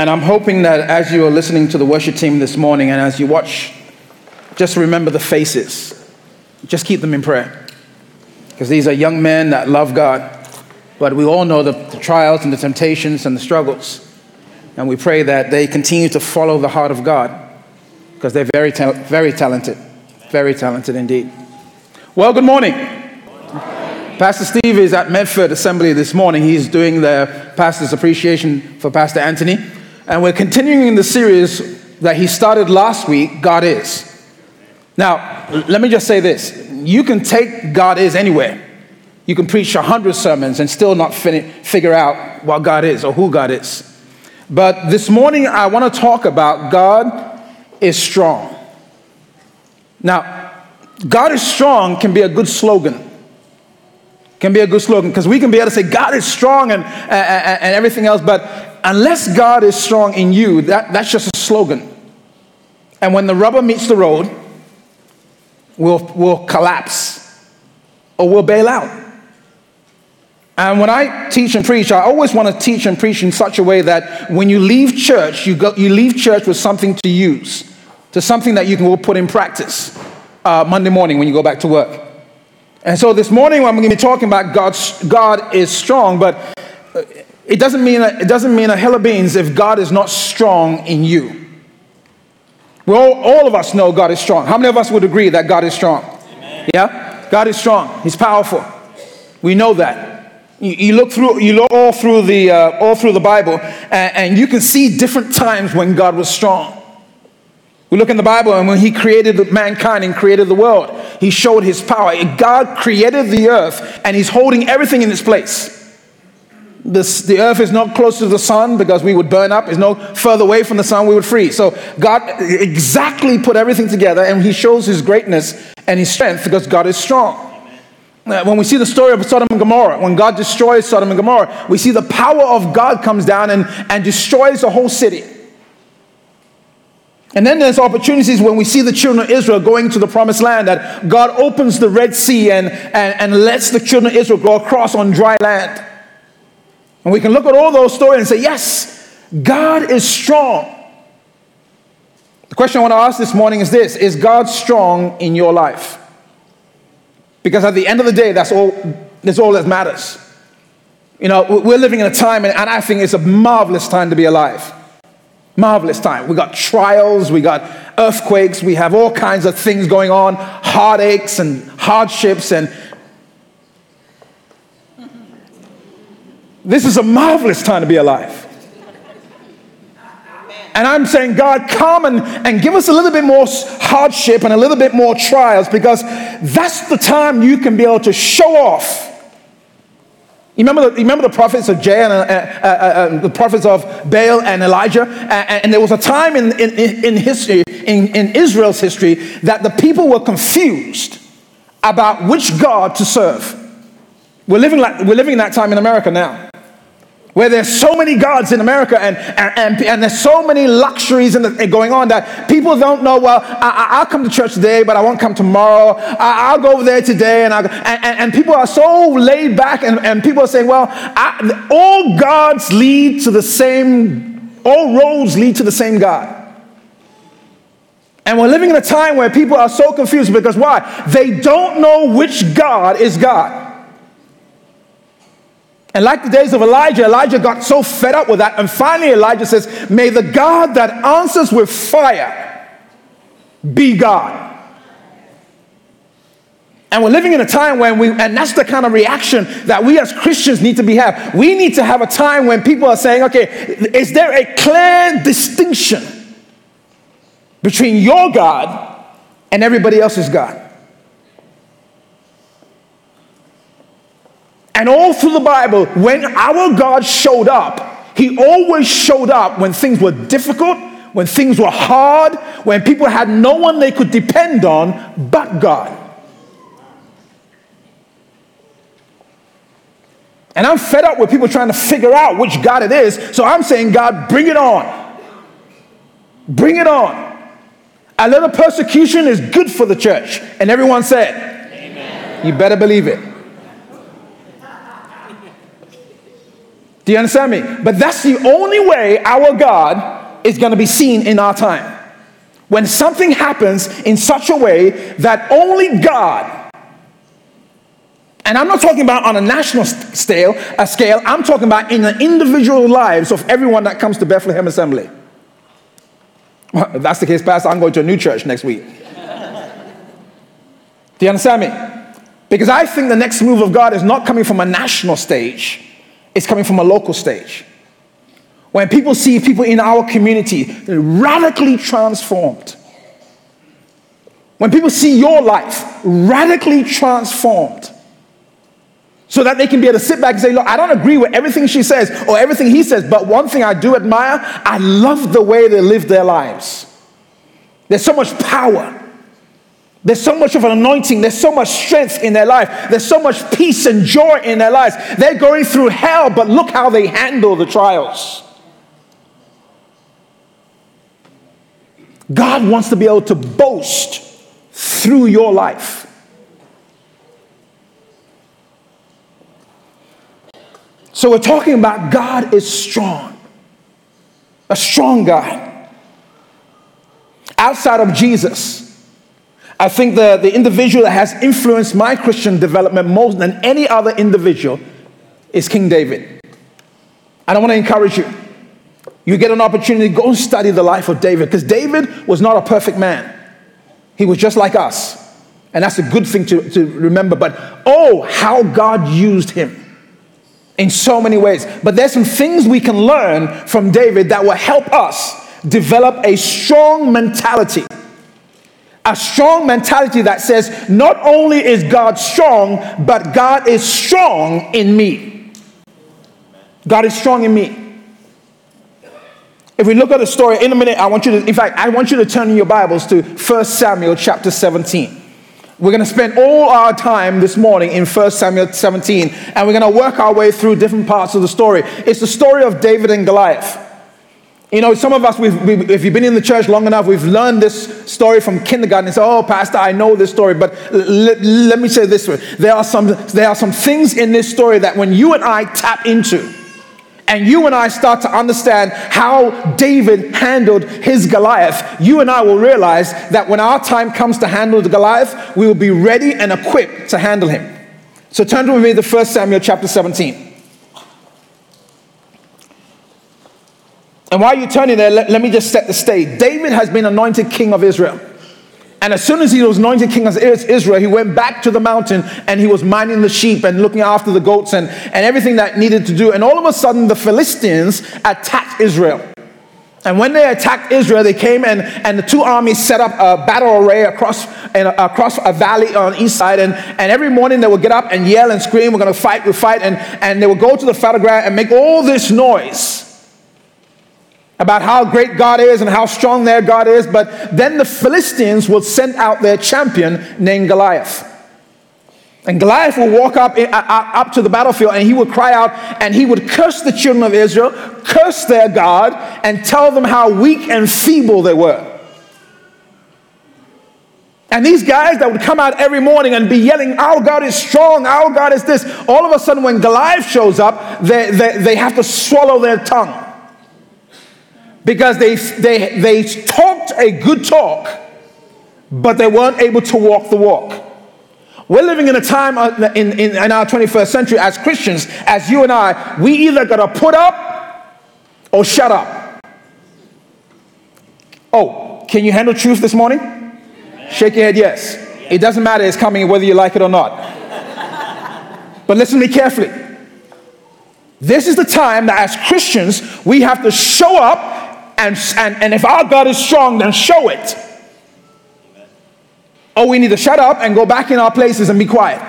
And I'm hoping that as you are listening to the worship team this morning and as you watch, just remember the faces. Just keep them in prayer. Because these are young men that love God. But we all know the, the trials and the temptations and the struggles. And we pray that they continue to follow the heart of God because they're very, ta- very talented. Very talented indeed. Well, good morning. Pastor Steve is at Medford Assembly this morning. He's doing the pastor's appreciation for Pastor Anthony. And we're continuing in the series that he started last week, God is. Now, let me just say this. You can take God is anywhere. You can preach a hundred sermons and still not fin- figure out what God is or who God is. But this morning, I want to talk about God is strong. Now, God is strong can be a good slogan can be a good slogan because we can be able to say God is strong and, and, and everything else, but unless God is strong in you, that, that's just a slogan. And when the rubber meets the road, we'll, we'll collapse or we'll bail out. And when I teach and preach, I always want to teach and preach in such a way that when you leave church, you, go, you leave church with something to use, to something that you can all put in practice uh, Monday morning when you go back to work. And so this morning I'm going to be talking about God's, God is strong, but it doesn't mean a, it doesn't mean a hill of beans if God is not strong in you. Well, all of us know God is strong. How many of us would agree that God is strong? Amen. Yeah, God is strong. He's powerful. We know that. You, you look through, you look all through the uh, all through the Bible, and, and you can see different times when God was strong. We look in the Bible, and when He created mankind and created the world, He showed His power. God created the earth, and He's holding everything in its place. This, the earth is not close to the sun because we would burn up. It's no further away from the sun, we would freeze. So God exactly put everything together, and He shows His greatness and His strength because God is strong. Uh, when we see the story of Sodom and Gomorrah, when God destroys Sodom and Gomorrah, we see the power of God comes down and, and destroys the whole city. And then there's opportunities when we see the children of Israel going to the promised land that God opens the Red Sea and, and, and lets the children of Israel go across on dry land. And we can look at all those stories and say, yes, God is strong. The question I want to ask this morning is this Is God strong in your life? Because at the end of the day, that's all, that's all that matters. You know, we're living in a time, and I think it's a marvelous time to be alive. Marvelous time. We got trials, we got earthquakes, we have all kinds of things going on, heartaches and hardships and This is a marvelous time to be alive. And I'm saying, God, come and, and give us a little bit more hardship and a little bit more trials because that's the time you can be able to show off you remember the, you remember the prophets of Jay and uh, uh, uh, uh, the prophets of Baal and Elijah? And there was a time in, in, in history, in, in Israel's history, that the people were confused about which God to serve. We're living, like, we're living in that time in America now where there's so many gods in America and, and, and, and there's so many luxuries the, eh, going on that people don't know, well, I, will come to church today, but I won't come tomorrow. I, will go over there today. And, and, and, people are so laid back and, and people are saying, well, I, all gods lead to the same, all roads lead to the same God. And we're living in a time where people are so confused because why? They don't know which God is God. And like the days of Elijah, Elijah got so fed up with that. And finally, Elijah says, May the God that answers with fire be God. And we're living in a time when we, and that's the kind of reaction that we as Christians need to be have. We need to have a time when people are saying, okay, is there a clear distinction between your God and everybody else's God? And all through the Bible, when our God showed up, He always showed up when things were difficult, when things were hard, when people had no one they could depend on but God. And I'm fed up with people trying to figure out which God it is. So I'm saying, God, bring it on. Bring it on. A little persecution is good for the church. And everyone said, Amen. You better believe it. Do you understand me? But that's the only way our God is going to be seen in our time. When something happens in such a way that only God, and I'm not talking about on a national scale, a scale, I'm talking about in the individual lives of everyone that comes to Bethlehem Assembly. Well, if that's the case, Pastor, I'm going to a new church next week. Do you understand me? Because I think the next move of God is not coming from a national stage, it's coming from a local stage. When people see people in our community radically transformed, when people see your life radically transformed, so that they can be able to sit back and say, Look, I don't agree with everything she says or everything he says, but one thing I do admire, I love the way they live their lives. There's so much power. There's so much of an anointing. There's so much strength in their life. There's so much peace and joy in their lives. They're going through hell, but look how they handle the trials. God wants to be able to boast through your life. So we're talking about God is strong, a strong God. Outside of Jesus, I think the, the individual that has influenced my Christian development more than any other individual is King David. And I want to encourage you. You get an opportunity, go and study the life of David, because David was not a perfect man. He was just like us. And that's a good thing to, to remember. But oh, how God used him in so many ways. But there's some things we can learn from David that will help us develop a strong mentality. A strong mentality that says, not only is God strong, but God is strong in me. God is strong in me. If we look at the story in a minute, I want you to, in fact, I want you to turn in your Bibles to 1 Samuel chapter 17. We're going to spend all our time this morning in 1 Samuel 17, and we're going to work our way through different parts of the story. It's the story of David and Goliath. You know, some of us, we've, we, if you've been in the church long enough, we've learned this story from kindergarten say, oh, Pastor, I know this story. But l- l- let me say this way. There are, some, there are some things in this story that when you and I tap into, and you and I start to understand how David handled his Goliath, you and I will realize that when our time comes to handle the Goliath, we will be ready and equipped to handle him. So turn with me to 1 Samuel chapter 17. And while you're turning there, let, let me just set the stage. David has been anointed king of Israel. And as soon as he was anointed king of Israel, he went back to the mountain and he was minding the sheep and looking after the goats and, and everything that needed to do. And all of a sudden, the Philistines attacked Israel. And when they attacked Israel, they came and, and the two armies set up a battle array across, and, across a valley on east side. And, and every morning they would get up and yell and scream, We're going to fight, we fight. And, and they would go to the battleground and make all this noise about how great God is and how strong their God is, but then the Philistines will send out their champion named Goliath. And Goliath will walk up, up to the battlefield and he would cry out and he would curse the children of Israel, curse their God, and tell them how weak and feeble they were. And these guys that would come out every morning and be yelling, Our God is strong, our God is this, all of a sudden, when Goliath shows up, they, they, they have to swallow their tongue because they, they, they talked a good talk, but they weren't able to walk the walk. We're living in a time in, in, in our 21st century as Christians, as you and I, we either got to put up or shut up. Oh, can you handle truth this morning? Shake your head, yes. It doesn't matter, it's coming whether you like it or not. but listen to me carefully. This is the time that as Christians, we have to show up and, and, and if our God is strong, then show it. Or we need to shut up and go back in our places and be quiet.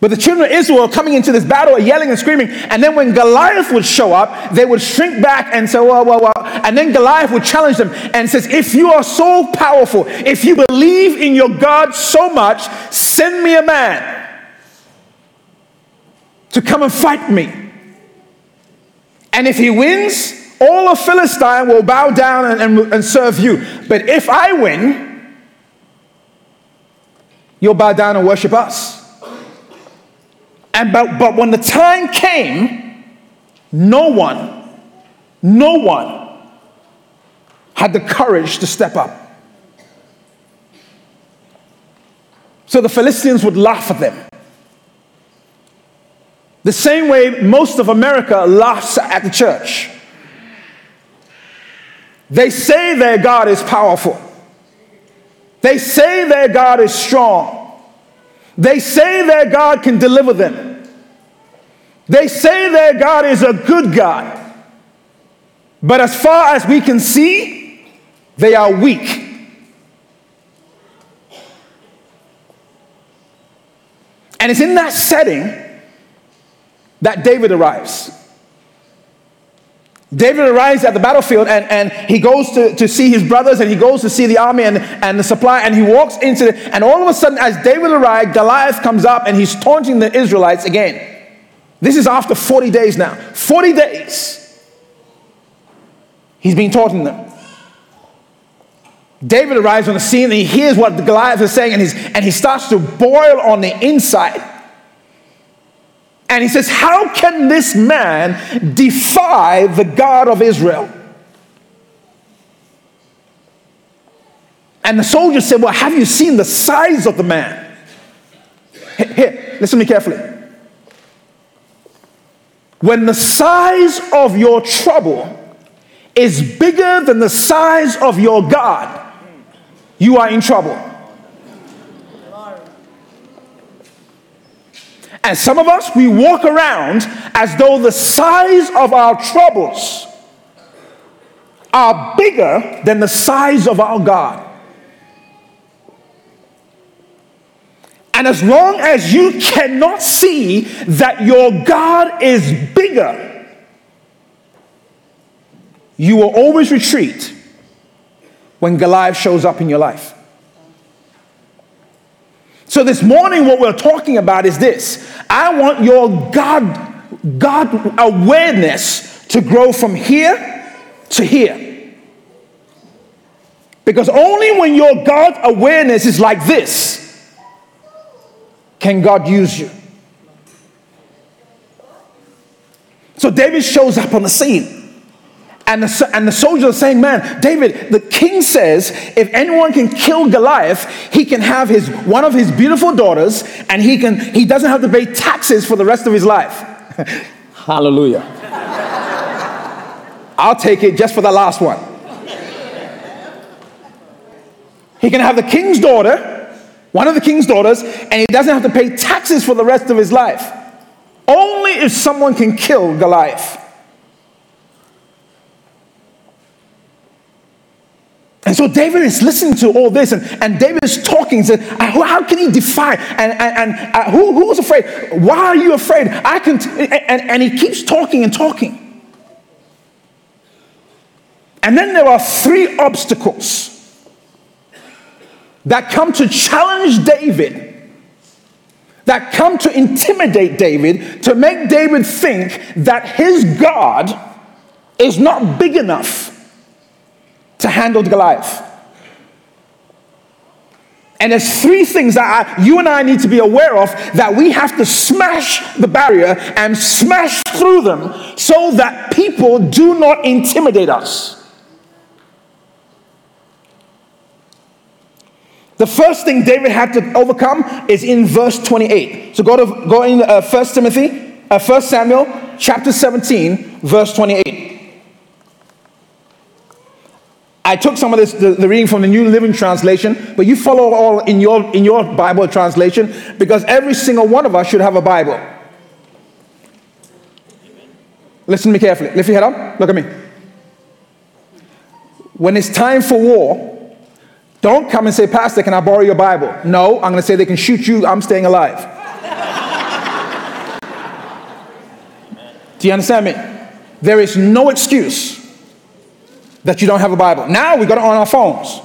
But the children of Israel coming into this battle are yelling and screaming. And then when Goliath would show up, they would shrink back and say, well, well, well. And then Goliath would challenge them and says, if you are so powerful, if you believe in your God so much, send me a man to come and fight me. And if he wins, all of Philistine will bow down and, and, and serve you. But if I win, you'll bow down and worship us. And but, but when the time came, no one, no one had the courage to step up. So the Philistines would laugh at them. The same way most of America laughs at the church. They say their God is powerful. They say their God is strong. They say their God can deliver them. They say their God is a good God. But as far as we can see, they are weak. And it's in that setting that David arrives. David arrives at the battlefield and, and he goes to, to see his brothers and he goes to see the army and, and the supply and he walks into it. And all of a sudden, as David arrives, Goliath comes up and he's taunting the Israelites again. This is after 40 days now. 40 days. He's been taunting them. David arrives on the scene and he hears what Goliath is saying and, he's, and he starts to boil on the inside. And he says, How can this man defy the God of Israel? And the soldier said, Well, have you seen the size of the man? Here, listen to me carefully. When the size of your trouble is bigger than the size of your God, you are in trouble. And some of us, we walk around as though the size of our troubles are bigger than the size of our God. And as long as you cannot see that your God is bigger, you will always retreat when Goliath shows up in your life. So this morning, what we're talking about is this I want your God, God awareness to grow from here to here. Because only when your God awareness is like this can God use you. So David shows up on the scene. And the, and the soldiers are saying, Man, David, the king says if anyone can kill Goliath, he can have his, one of his beautiful daughters and he, can, he doesn't have to pay taxes for the rest of his life. Hallelujah. I'll take it just for the last one. He can have the king's daughter, one of the king's daughters, and he doesn't have to pay taxes for the rest of his life. Only if someone can kill Goliath. And so David is listening to all this, and, and David is talking. Said, how, how can he defy? And, and, and uh, who, who was afraid? Why are you afraid? I can. And, and he keeps talking and talking. And then there are three obstacles that come to challenge David, that come to intimidate David, to make David think that his God is not big enough to handle Goliath. And there's three things that I, you and I need to be aware of that we have to smash the barrier and smash through them so that people do not intimidate us. The first thing David had to overcome is in verse 28. So go to go in uh, 1 Timothy, uh, 1 Samuel chapter 17, verse 28. I took some of this, the, the, reading from the New Living Translation, but you follow all in your, in your Bible translation because every single one of us should have a Bible. Listen to me carefully. Lift your head up. Look at me. When it's time for war, don't come and say, Pastor, can I borrow your Bible? No, I'm going to say they can shoot you. I'm staying alive. Do you understand me? There is no excuse that you don't have a Bible. Now we got it on our phones.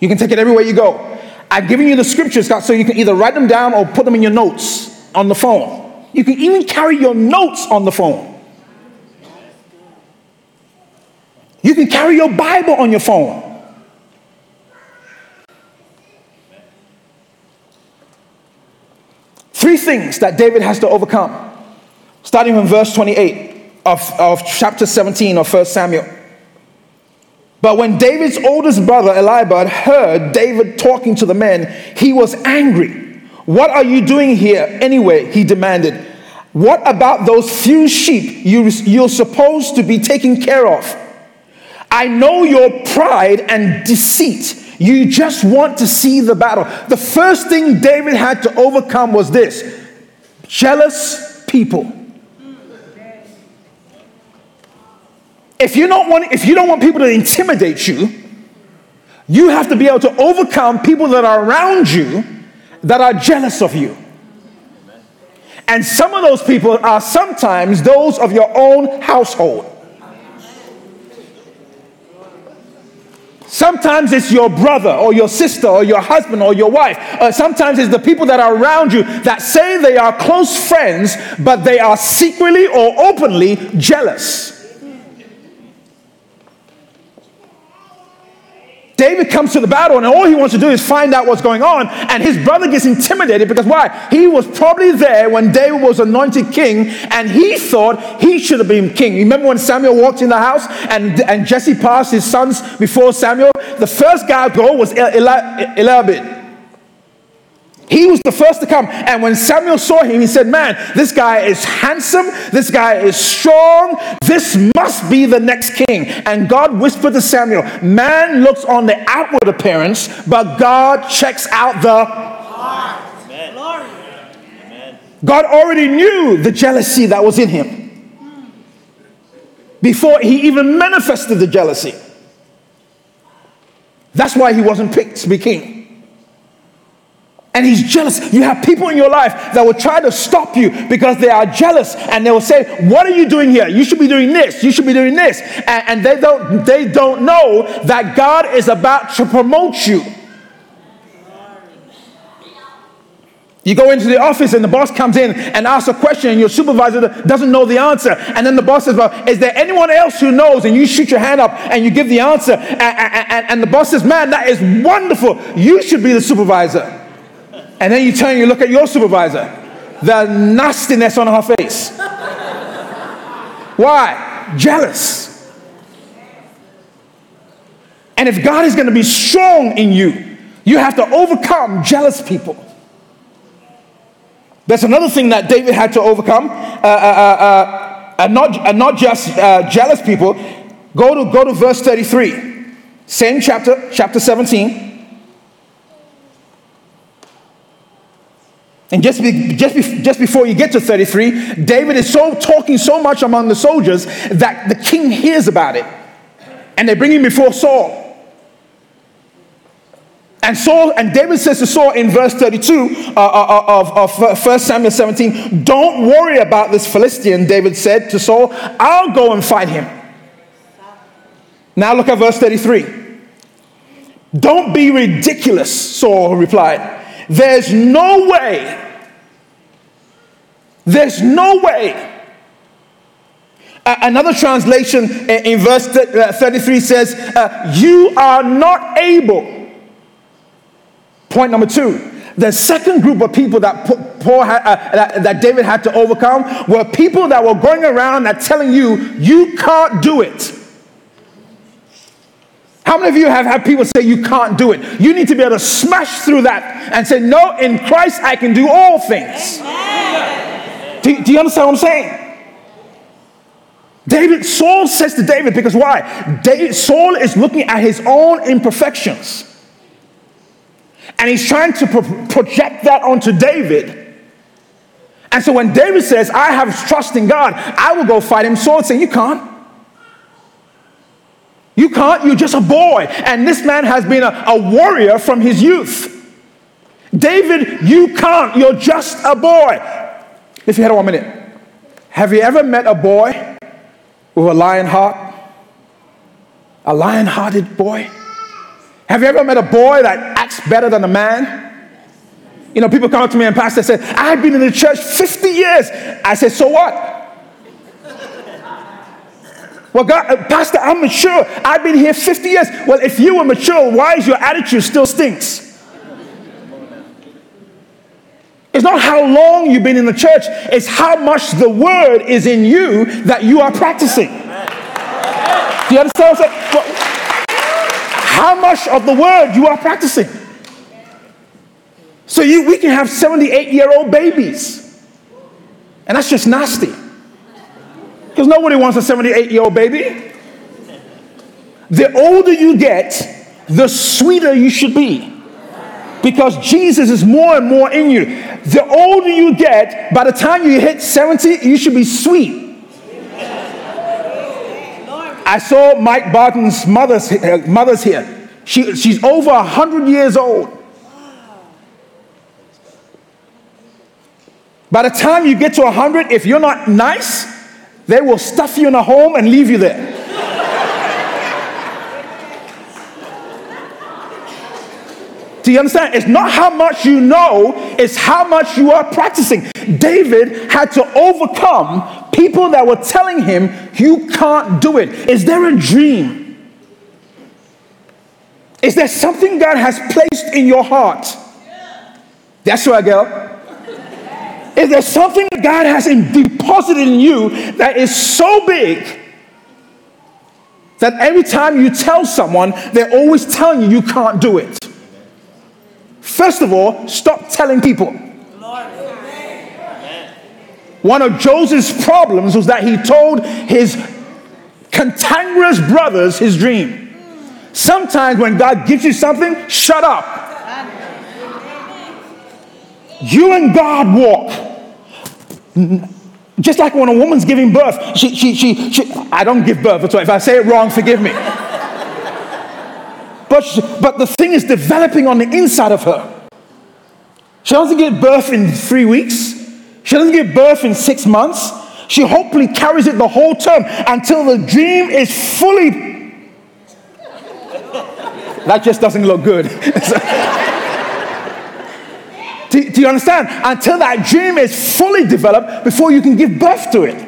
You can take it everywhere you go. I've given you the scriptures God, so you can either write them down or put them in your notes on the phone. You can even carry your notes on the phone. You can carry your Bible on your phone. Three things that David has to overcome, starting from verse 28 of, of chapter 17 of 1 Samuel. But when David's oldest brother Eliab heard David talking to the men, he was angry. What are you doing here anyway? He demanded. What about those few sheep you, you're supposed to be taking care of? I know your pride and deceit. You just want to see the battle. The first thing David had to overcome was this jealous people. If you don't want, if you don't want people to intimidate you, you have to be able to overcome people that are around you that are jealous of you. And some of those people are sometimes those of your own household. Sometimes it's your brother or your sister or your husband or your wife. Uh, sometimes it's the people that are around you that say they are close friends, but they are secretly or openly jealous. David comes to the battle and all he wants to do is find out what's going on. And his brother gets intimidated because why? He was probably there when David was anointed king and he thought he should have been king. You remember when Samuel walked in the house and, and Jesse passed his sons before Samuel? The first guy to go was Eliab. He was the first to come. And when Samuel saw him, he said, Man, this guy is handsome. This guy is strong. This must be the next king. And God whispered to Samuel, Man looks on the outward appearance, but God checks out the heart. God already knew the jealousy that was in him before he even manifested the jealousy. That's why he wasn't picked to be king and he's jealous. You have people in your life that will try to stop you because they are jealous and they will say, What are you doing here? You should be doing this. You should be doing this. And, and they, don't, they don't know that God is about to promote you. You go into the office and the boss comes in and asks a question, and your supervisor doesn't know the answer. And then the boss says, Well, is there anyone else who knows? And you shoot your hand up and you give the answer. And, and, and the boss says, Man, that is wonderful. You should be the supervisor. And then you turn and you look at your supervisor, the nastiness on her face. Why? Jealous. And if God is going to be strong in you, you have to overcome jealous people. There's another thing that David had to overcome, uh, uh, uh, uh and, not, not just uh, jealous people. Go to, go to verse 33, same chapter, chapter 17. And just, be, just, be, just before you get to 33, David is so talking so much among the soldiers that the king hears about it. And they bring him before Saul. And Saul and David says to Saul in verse 32 uh, uh, uh of, of 1 Samuel 17, Don't worry about this Philistine, David said to Saul. I'll go and fight him. Now look at verse 33. Don't be ridiculous, Saul replied. There's no way. There's no way. another translation in, verse uh, 33 says, uh, You are not able. Point number two. The second group of people that, Paul had, uh, that, that David had to overcome were people that were going around that telling you, you can't do it. How many of you have had people say you can't do it? You need to be able to smash through that and say, No, in Christ I can do all things. Do, do, you understand what I'm saying? David, Saul says to David, because why? David, Saul is looking at his own imperfections. And he's trying to pro- project that onto David. And so when David says, I have trust in God, I will go fight him, Saul saying, You can't. You can't, you're just a boy. And this man has been a, a warrior from his youth. David, you can't, you're just a boy. If you had one minute, have you ever met a boy with a lion heart? A lion hearted boy? Have you ever met a boy that acts better than a man? You know, people come up to me and pastor said, I've been in the church 50 years. I said, so what? Well, God, uh, Pastor, I'm mature. I've been here 50 years. Well, if you were mature, why is your attitude still stinks? It's not how long you've been in the church, it's how much the word is in you that you are practicing. Do you understand what I'm saying? How much of the word you are practicing. So you, we can have 78 year old babies. And that's just nasty. Because nobody wants a 78 year old baby. The older you get, the sweeter you should be. Because Jesus is more and more in you. The older you get, by the time you hit 70, you should be sweet. I saw Mike Barton's mother's, uh, mother's here. She, she's over 100 years old. By the time you get to 100, if you're not nice, they will stuff you in a home and leave you there. Do you understand? It's not how much you know, it's how much you are practicing. David had to overcome people that were telling him, You can't do it. Is there a dream? Is there something God has placed in your heart? That's right, girl. Is there something that God has deposited in you that is so big that every time you tell someone, they're always telling you you can't do it? First of all, stop telling people. One of Joseph's problems was that he told his cantankerous brothers his dream. Sometimes when God gives you something, shut up. You and God walk. Just like when a woman's giving birth, she, she, she, she I don't give birth, so if I say it wrong, forgive me. But, she, but the thing is developing on the inside of her. She doesn't give birth in three weeks. She doesn't give birth in six months. She hopefully carries it the whole term until the dream is fully. that just doesn't look good. do, do you understand? Until that dream is fully developed before you can give birth to it.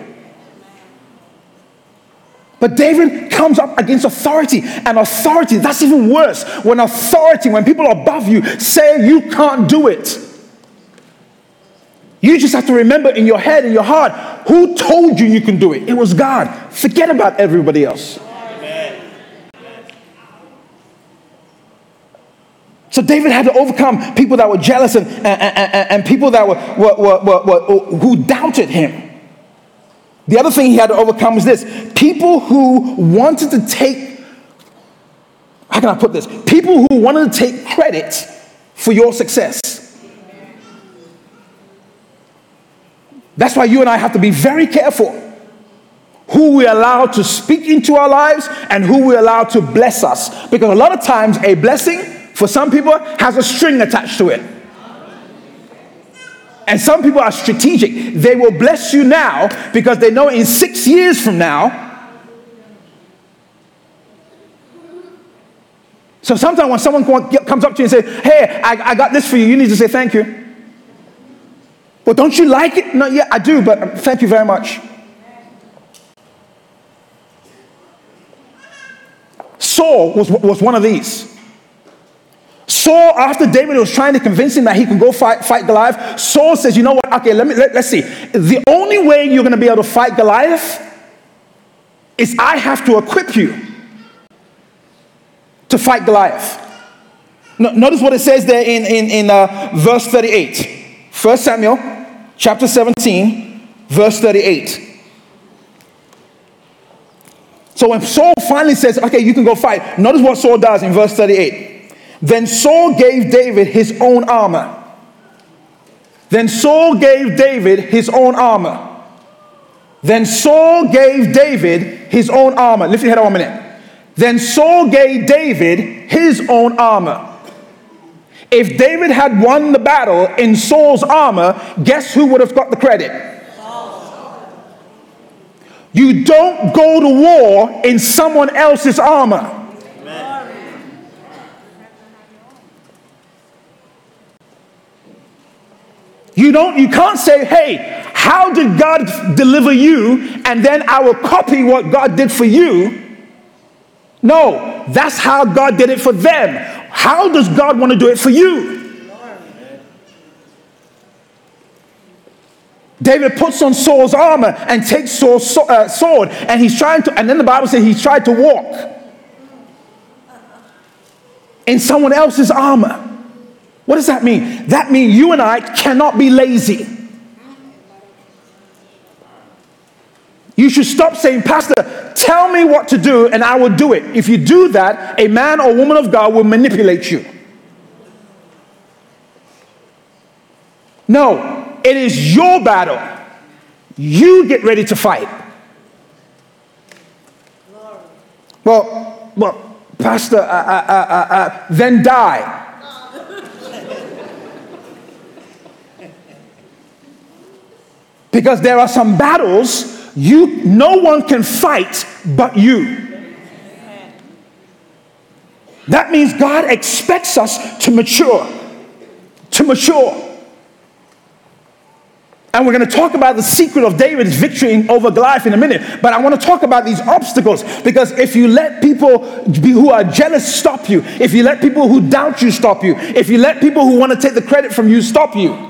But David comes up against authority, and authority, that's even worse. When authority, when people above you say you can't do it, you just have to remember in your head, in your heart, who told you you can do it? It was God. Forget about everybody else. So David had to overcome people that were jealous and, and, and, and people that were, were, were, were, who doubted him. The other thing he had to overcome was this people who wanted to take, how can I put this? People who wanted to take credit for your success. That's why you and I have to be very careful who we allow to speak into our lives and who we allow to bless us. Because a lot of times, a blessing for some people has a string attached to it. And some people are strategic. They will bless you now because they know in six years from now. So sometimes when someone comes up to you and says, Hey, I, I got this for you, you need to say thank you. Well, don't you like it? No, yeah, I do, but thank you very much. Saul was, was one of these. Saul, after David was trying to convince him that he can go fight, fight Goliath, Saul says, You know what? Okay, let me, let, let's see. The only way you're going to be able to fight Goliath is I have to equip you to fight Goliath. No, notice what it says there in, in, in uh, verse 38. 1 Samuel chapter 17, verse 38. So when Saul finally says, Okay, you can go fight, notice what Saul does in verse 38. Then Saul gave David his own armor. Then Saul gave David his own armor. Then Saul gave David his own armor. Lift your head on a minute. Then Saul gave David his own armor. If David had won the battle in Saul's armor, guess who would have got the credit? You don't go to war in someone else's armor. You don't you can't say, "Hey, how did God deliver you?" and then I will copy what God did for you. No, that's how God did it for them. How does God want to do it for you? David puts on Saul's armor and takes Saul's uh, sword, and he's trying to, and then the Bible says he tried to walk in someone else's armor. What does that mean? That means you and I cannot be lazy. You should stop saying, Pastor, tell me what to do and I will do it. If you do that, a man or woman of God will manipulate you. No, it is your battle. You get ready to fight. Well, well, Pastor, uh, uh, uh, then die. Because there are some battles you no one can fight but you. That means God expects us to mature. To mature. And we're going to talk about the secret of David's victory over Goliath in a minute. But I want to talk about these obstacles because if you let people who are jealous stop you, if you let people who doubt you stop you, if you let people who want to take the credit from you stop you,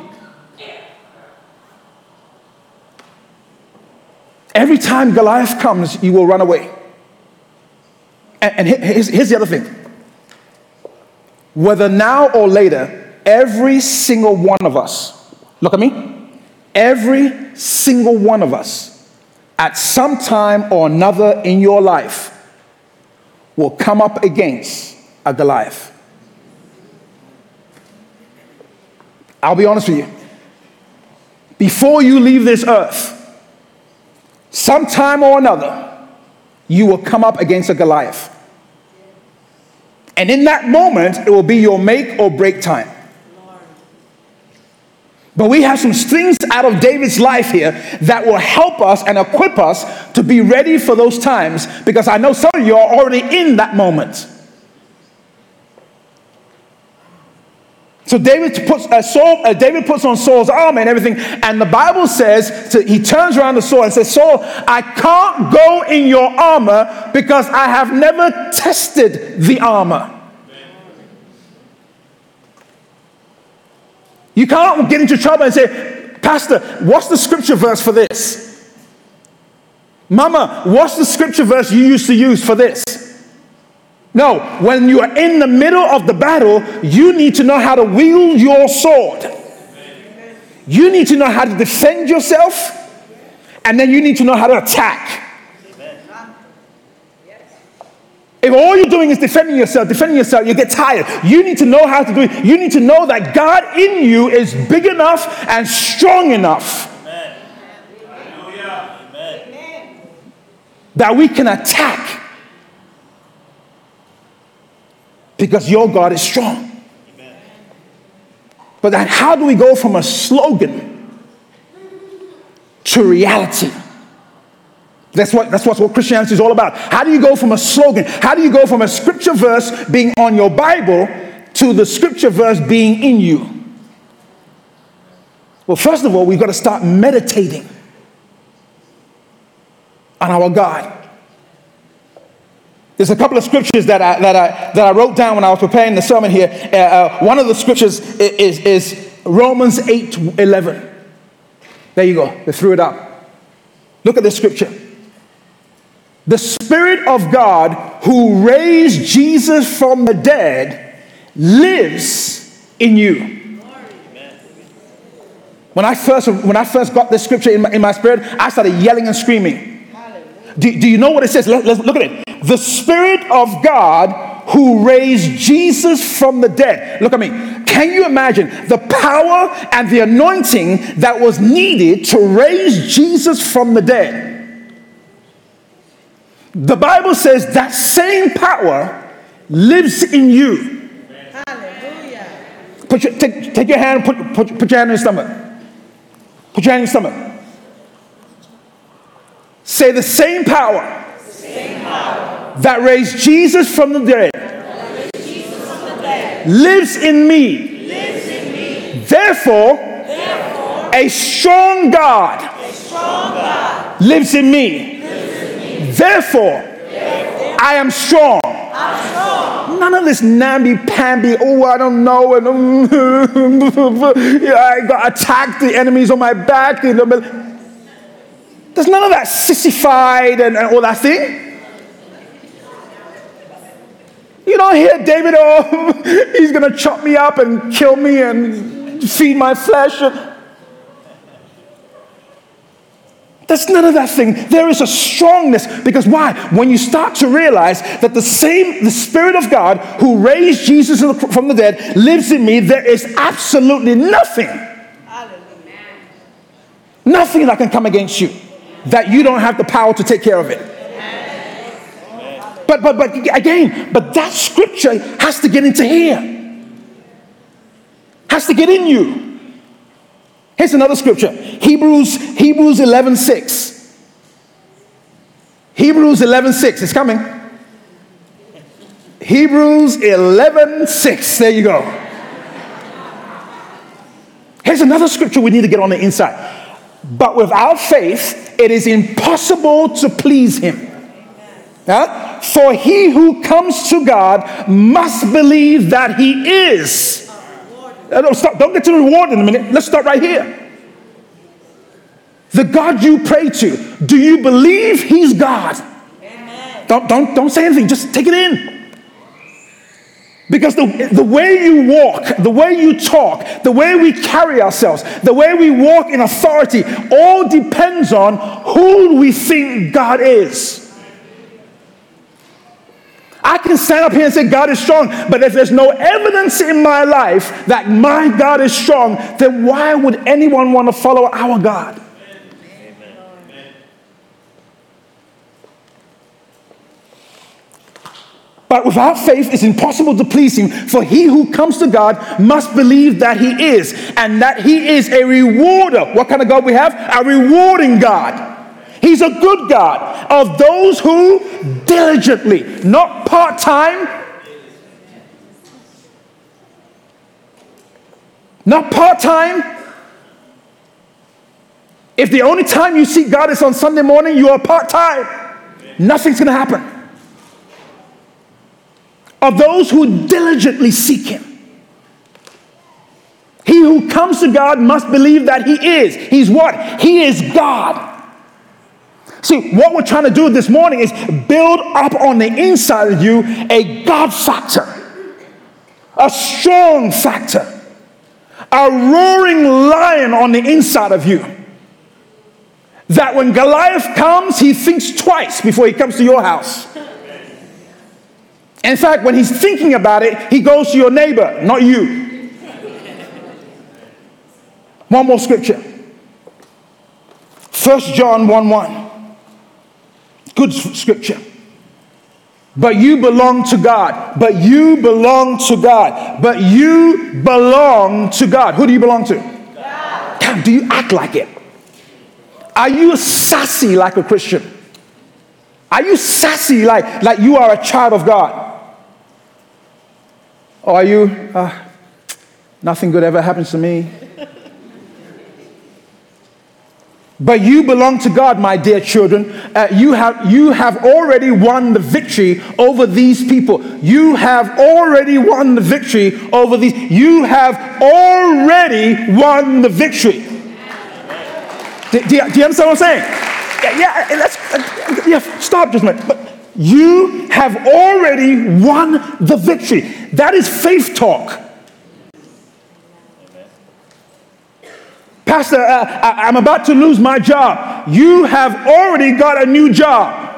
every time Goliath comes, you will run away. And, and here's, here's the other thing whether now or later, every single one of us, look at me Every single one of us, at some time or another in your life, will come up against a Goliath. I'll be honest with you. Before you leave this earth, sometime or another, you will come up against a Goliath. And in that moment, it will be your make or break time. But we have some things out of David's life here that will help us and equip us to be ready for those times because I know some of you are already in that moment. So David puts uh, Saul, uh, David puts on Saul's armor and everything, and the Bible says to, he turns around to Saul and says, "Saul, I can't go in your armor because I have never tested the armor." You can't get into trouble and say, Pastor, what's the scripture verse for this? Mama, what's the scripture verse you used to use for this? No, when you are in the middle of the battle, you need to know how to wield your sword. You need to know how to defend yourself, and then you need to know how to attack. If all you're doing is defending yourself, defending yourself, you get tired. You need to know how to do it. You need to know that God in you is big enough and strong enough Amen. that we can attack because your God is strong. But then, how do we go from a slogan to reality? That's what, that's what Christianity is all about. How do you go from a slogan? How do you go from a scripture verse being on your Bible to the scripture verse being in you? Well, first of all, we've got to start meditating on our God. There's a couple of scriptures that I, that I, that I wrote down when I was preparing the sermon here. Uh, uh, one of the scriptures is, is, is Romans 8 11. There you go. They threw it up. Look at this scripture. The Spirit of God who raised Jesus from the dead lives in you. When I first, when I first got this scripture in my, in my spirit, I started yelling and screaming. Do, do you know what it says? Let, let's look at it. The Spirit of God who raised Jesus from the dead. Look at me. Can you imagine the power and the anointing that was needed to raise Jesus from the dead? The Bible says that same power lives in you. Hallelujah. Put your, take, take your hand, put, put, put your hand in your stomach. Put your hand in your stomach. Say the same power, same power that raised Jesus from the dead, from the dead lives, in me. lives in me. Therefore, Therefore a, strong God, a strong God lives in me. Therefore, I am strong. None of this namby-pamby, oh, I don't know, and yeah, I got attacked, the enemies on my back. There's none of that sissified and, and all that thing. You don't hear David, oh, he's going to chop me up and kill me and feed my flesh. There's none of that thing. There is a strongness because why? When you start to realize that the same, the Spirit of God who raised Jesus from the dead lives in me, there is absolutely nothing, nothing that can come against you that you don't have the power to take care of it. But, but, but again, but that scripture has to get into here, has to get in you. Here's another scripture. Hebrews, Hebrews 11 6. Hebrews 11 6. It's coming. Hebrews 11 6. There you go. Here's another scripture we need to get on the inside. But without faith, it is impossible to please him. Huh? For he who comes to God must believe that he is uh, don't stop. Don't get to the reward in a minute. Let's start right here. The God you pray to, do you believe He's God? Amen. Don't, don't, don't say anything, just take it in. Because the, the way you walk, the way you talk, the way we carry ourselves, the way we walk in authority, all depends on who we think God is. I can stand up here and say God is strong, but if there's no evidence in my life that my God is strong, then why would anyone want to follow our God? But without faith, it's impossible to please Him. For he who comes to God must believe that He is, and that He is a rewarder. What kind of God we have? A rewarding God. He's a good God of those who diligently, not part time, not part time. If the only time you see God is on Sunday morning, you are part time. Nothing's going to happen. Of those who diligently seek Him. He who comes to God must believe that He is. He's what? He is God. See, what we're trying to do this morning is build up on the inside of you a God factor, a strong factor, a roaring lion on the inside of you. That when Goliath comes, he thinks twice before he comes to your house. In fact, when he's thinking about it, he goes to your neighbor, not you. One more scripture. 1 John 1 1. Good scripture. But you belong to God. But you belong to God. But you belong to God. Who do you belong to? God. Do you act like it? Are you sassy like a Christian? Are you sassy like, like you are a child of God? Or are you, uh, nothing good ever happens to me? But you belong to God, my dear children. Uh, you, have, you have already won the victory over these people. You have already won the victory over these. You have already won the victory. Do, do, do you understand what I'm saying? Yeah, let's, uh, yeah, stop just a minute. But you have already won the victory. That is faith talk. Pastor, uh, I, am about to lose my job. You have already got a new job.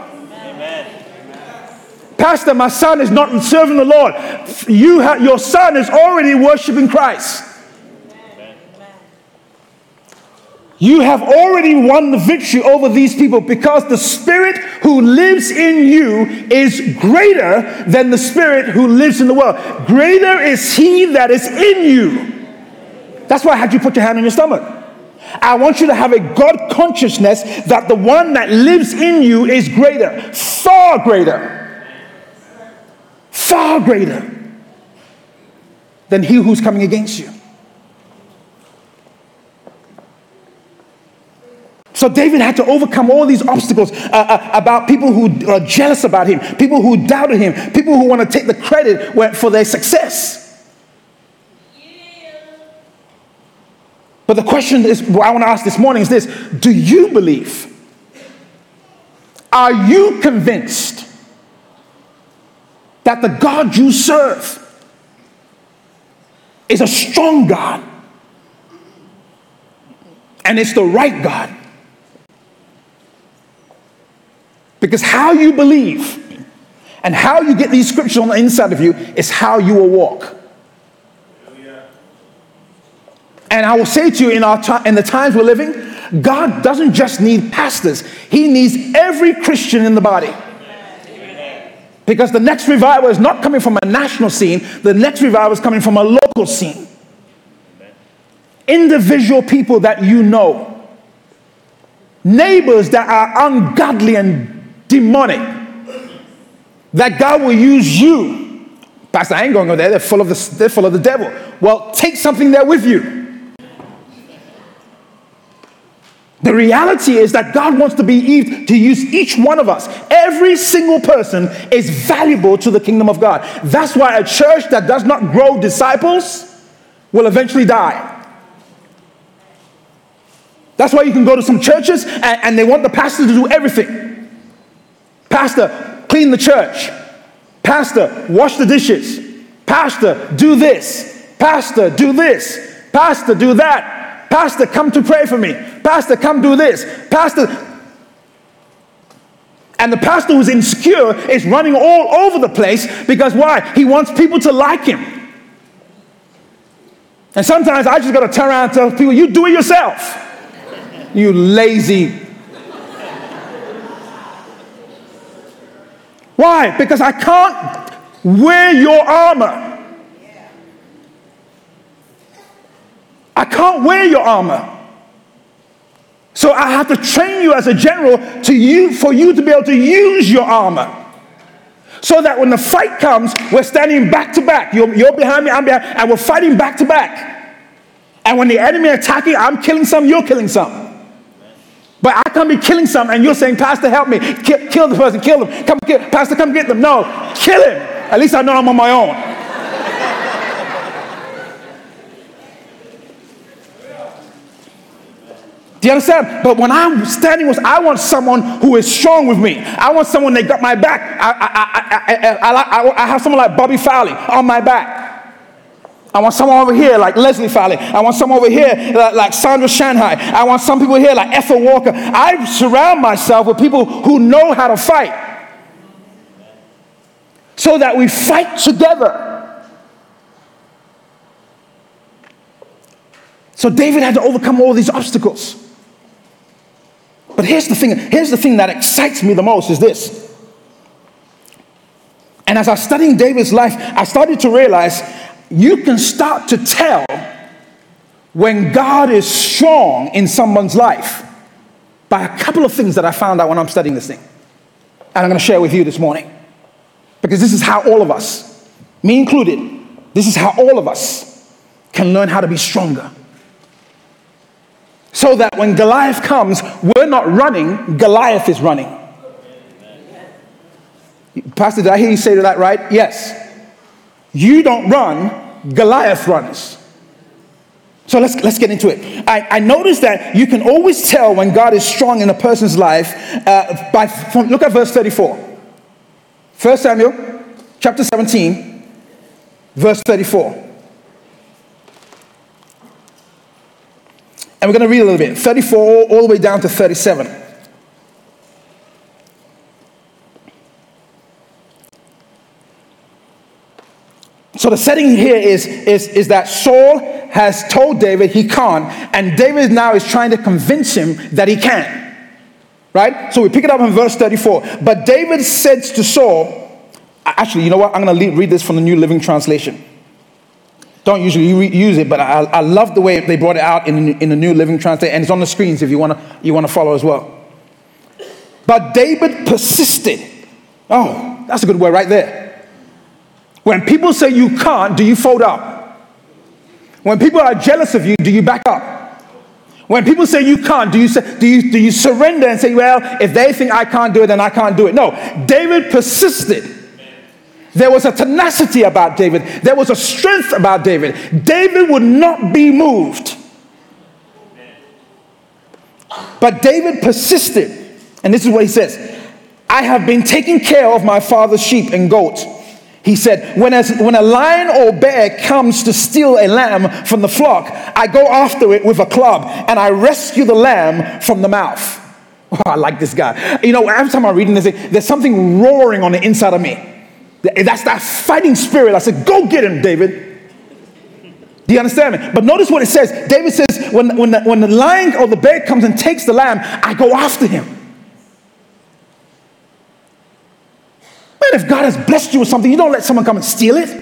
Pastor, my son is not serving the Lord. You ha- your son is already worshiping Christ. You have already won the victory over these people because the spirit who lives in you is greater than the spirit who lives in the world. Greater is he that is in you. That's why I had you put your hand on your stomach. I want you to have a God consciousness that the one that lives in you is greater, far greater, far greater than he who's coming against you. So David had to overcome all these obstacles uh, uh, about people who are jealous about him, people who doubted him, people who want to take the credit for their success. But the question is, I want to ask this morning is this Do you believe? Are you convinced that the God you serve is a strong God and it's the right God? Because how you believe and how you get these scriptures on the inside of you is how you will walk. And I will say to you, in, our t- in the times we're living, God doesn't just need pastors, He needs every Christian in the body. Because the next revival is not coming from a national scene, the next revival is coming from a local scene. Individual people that you know, neighbors that are ungodly and demonic, that God will use you. Pastor, I ain't going go there, they're full, of the, they're full of the devil. Well, take something there with you. The reality is that God wants to be used to use each one of us. Every single person is valuable to the kingdom of God. That's why a church that does not grow disciples will eventually die. That's why you can go to some churches and, and they want the pastor to do everything. Pastor, clean the church. Pastor, wash the dishes. Pastor, do this. Pastor, do this. Pastor, do that. Pastor, come to pray for me. Pastor, come do this. Pastor. And the pastor who's insecure is running all over the place because why? He wants people to like him. And sometimes I just got to turn around and tell people, you do it yourself. You lazy. Why? Because I can't wear your armor. I can't wear your armor. So I have to train you as a general to you, for you to be able to use your armor. So that when the fight comes, we're standing back to back. You're, you're behind me, I'm behind, and we're fighting back to back. And when the enemy attacking, I'm killing some, you're killing some. But I can't be killing some, and you're saying, Pastor, help me. Kill, kill the person, kill them. Come, kill, Pastor, come get them. No, kill him. At least I know I'm on my own. Do you understand? But when I'm standing with, I want someone who is strong with me. I want someone that got my back. I, I, I, I, I have someone like Bobby Fowley on my back. I want someone over here like Leslie Fowley. I want someone over here like, like Sandra Shanghai. I want some people here like Ethel Walker. I surround myself with people who know how to fight so that we fight together. So David had to overcome all these obstacles. But here's the thing, here's the thing that excites me the most is this. And as I was studying David's life, I started to realize you can start to tell when God is strong in someone's life by a couple of things that I found out when I'm studying this thing. And I'm going to share with you this morning. Because this is how all of us, me included, this is how all of us can learn how to be stronger. So that when Goliath comes, we're not running, Goliath is running. Pastor, did I hear you say that right? Yes. You don't run, Goliath runs. So let's, let's get into it. I, I noticed that you can always tell when God is strong in a person's life uh, by, from, look at verse 34. 1 Samuel chapter 17, verse 34. And we're going to read a little bit 34 all the way down to 37. So the setting here is, is, is that Saul has told David he can't, and David now is trying to convince him that he can. Right? So we pick it up in verse 34. But David said to Saul, actually, you know what? I'm going to read this from the New Living Translation. Don't usually use it, but I, I love the way they brought it out in, in the New Living Translation, and it's on the screens if you want to you wanna follow as well. But David persisted. Oh, that's a good word right there. When people say you can't, do you fold up? When people are jealous of you, do you back up? When people say you can't, do you, do, you, do you surrender and say, well, if they think I can't do it, then I can't do it? No, David persisted. There was a tenacity about David, there was a strength about David. David would not be moved. But David persisted. And this is what he says I have been taking care of my father's sheep and goats. He said, when, as, when a lion or bear comes to steal a lamb from the flock, I go after it with a club and I rescue the lamb from the mouth. Oh, I like this guy. You know, every time I'm reading this, there's something roaring on the inside of me. That's that fighting spirit. I said, Go get him, David. Do you understand me? But notice what it says. David says, When, when, the, when the lion or the bear comes and takes the lamb, I go after him. Man, if God has blessed you with something, you don't let someone come and steal it.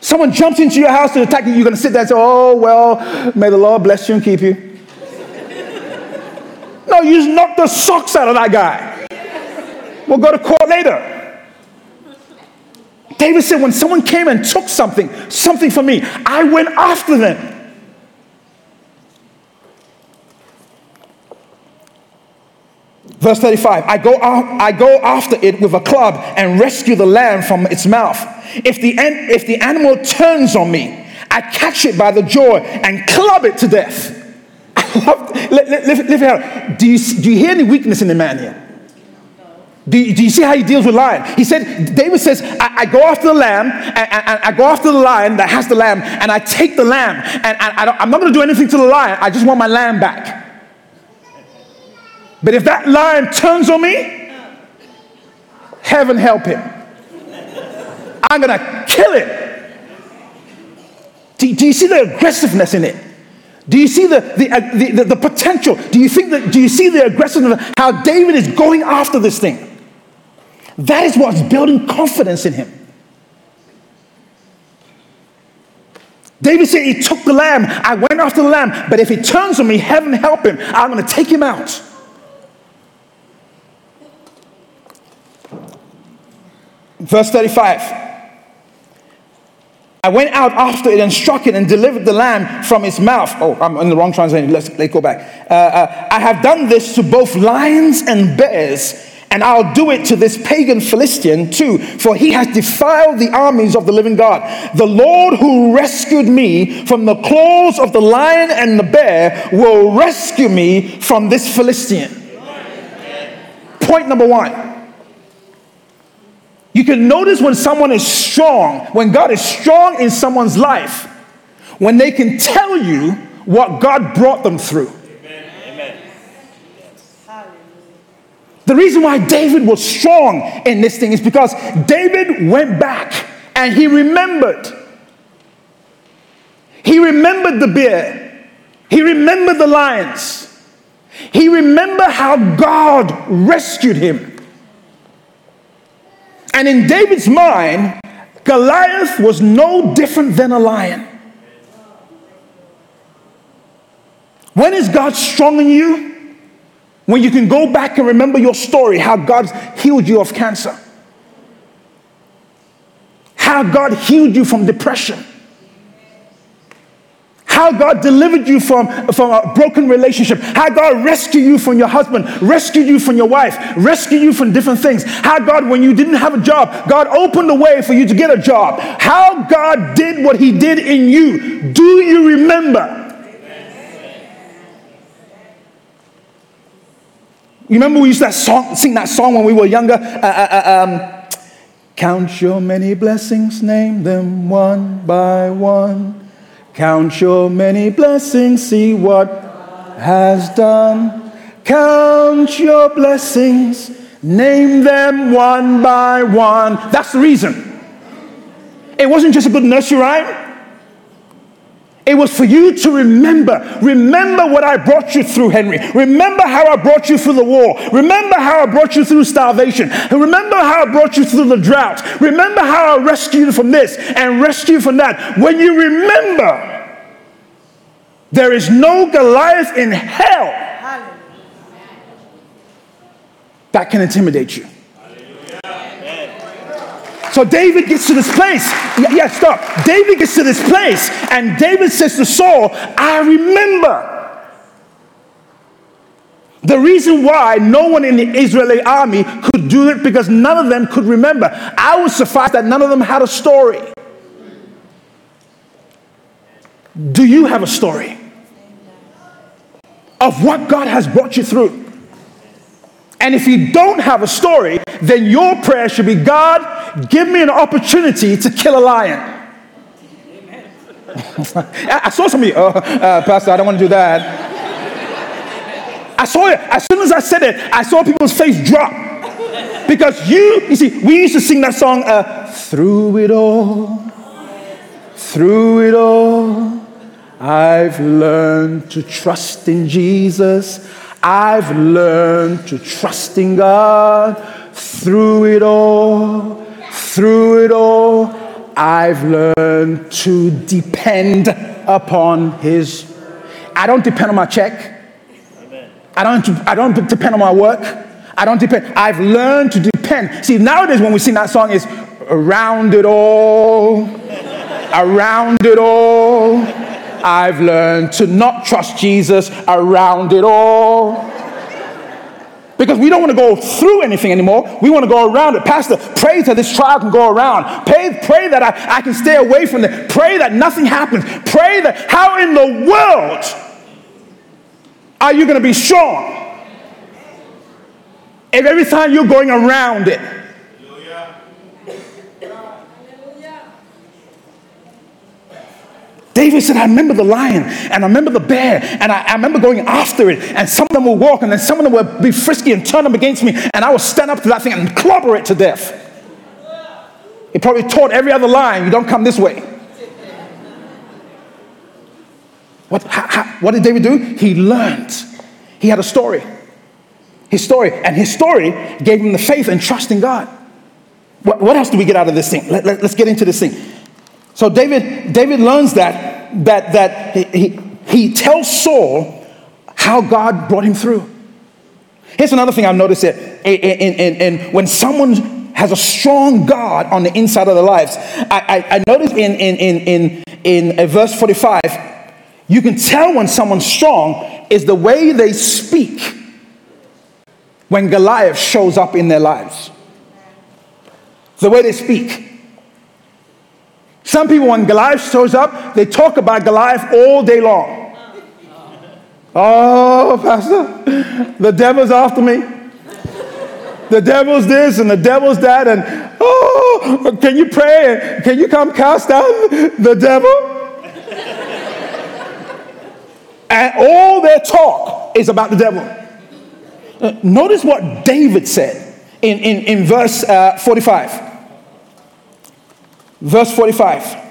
Someone jumps into your house to attack you, you're going to sit there and say, Oh, well, may the Lord bless you and keep you. no, you just knock the socks out of that guy. We'll go to court later. David said, When someone came and took something, something from me, I went after them. Verse 35 I go, I go after it with a club and rescue the lamb from its mouth. If the, if the animal turns on me, I catch it by the jaw and club it to death. live, here. Do you, do you hear any weakness in the man here? Do you, do you, see how he deals with lion? He said, David says, I, I go after the lamb, and, and, and, I go after the lion that has the lamb, and I take the lamb, and, I I'm not going to do anything to the lion. I just want my lamb back. But if that lion turns on me, heaven help him. I'm going to kill him. Do, do, you see the aggressiveness in it? Do you see the, the, uh, the, the, the, potential? Do you think that, do you see the aggressiveness? of How David is going after this thing? That is what's building confidence in him. David said he took the lamb. I went after the lamb. But if he turns on me, heaven help him. I'm going to take him out. Verse 35. I went out after it and struck it and delivered the lamb from its mouth. Oh, I'm in the wrong translation. Let's, let's go back. Uh, uh, I have done this to both lions and bears, and I'll do it to this pagan Philistine too, for he has defiled the armies of the living God. The Lord who rescued me from the claws of the lion and the bear will rescue me from this Philistine. Point number one you can notice when someone is strong, when God is strong in someone's life, when they can tell you what God brought them through. The reason why David was strong in this thing is because David went back and he remembered. He remembered the bear. He remembered the lions. He remembered how God rescued him. And in David's mind, Goliath was no different than a lion. When is God strong in you? When you can go back and remember your story, how God healed you of cancer, how God healed you from depression how God delivered you from, from a broken relationship, how God rescued you from your husband, rescued you from your wife, rescued you from different things, how God, when you didn't have a job, God opened the way for you to get a job, how God did what He did in you. Do you remember? You remember we used to song, sing that song when we were younger? Uh, uh, uh, um, Count your many blessings, name them one by one. Count your many blessings, see what has done. Count your blessings, name them one by one. That's the reason. It wasn't just a good nursery rhyme. It was for you to remember. Remember what I brought you through, Henry. Remember how I brought you through the war. Remember how I brought you through starvation. Remember how I brought you through the drought. Remember how I rescued you from this and rescued you from that. When you remember, there is no Goliath in hell that can intimidate you. So David gets to this place. Yeah, yeah, stop. David gets to this place, and David says to Saul, I remember. The reason why no one in the Israeli army could do it because none of them could remember. I would suffice that none of them had a story. Do you have a story of what God has brought you through? And if you don't have a story, then your prayer should be God, give me an opportunity to kill a lion. I saw some of you, oh, uh, Pastor, I don't want to do that. I saw it. As soon as I said it, I saw people's face drop. Because you, you see, we used to sing that song, uh, through it all, through it all, I've learned to trust in Jesus. I've learned to trust in God through it all, through it all. I've learned to depend upon His. I don't depend on my check. I don't, I don't depend on my work. I don't depend. I've learned to depend. See, nowadays when we sing that song, is around it all, around it all. I've learned to not trust Jesus around it all. Because we don't want to go through anything anymore. We want to go around it. Pastor, pray that this trial can go around. Pray, pray that I, I can stay away from it. Pray that nothing happens. Pray that, how in the world are you going to be strong? If every time you're going around it, David said, I remember the lion and I remember the bear and I, I, remember going after it. And some of them will walk and then some of them will be frisky and turn them against me. And I will stand up to that thing and clobber it to death. He probably taught every other lion, you don't come this way. What, how, how, what did David do? He learned. He had a story. His story. And his story gave him the faith and trust in God. What, what else do we get out of this thing? Let, let, let's get into this thing. So David, David learns that, that, that he, he, tells Saul how God brought him through. Here's another thing I've noticed here. In, in, in, when someone has a strong God on the inside of their lives, I, I, I noticed in, in, in, in, in uh, verse 45, you can tell when someone's strong is the way they speak when Goliath shows up in their lives. The way they speak. Some people, when Goliath shows up, they talk about Goliath all day long. Oh, Pastor, the devil's after me. The devil's this and the devil's that, and oh, can you pray? Can you come cast out the devil? and all their talk is about the devil. Uh, notice what David said in, in, in verse uh, 45. Verse 45.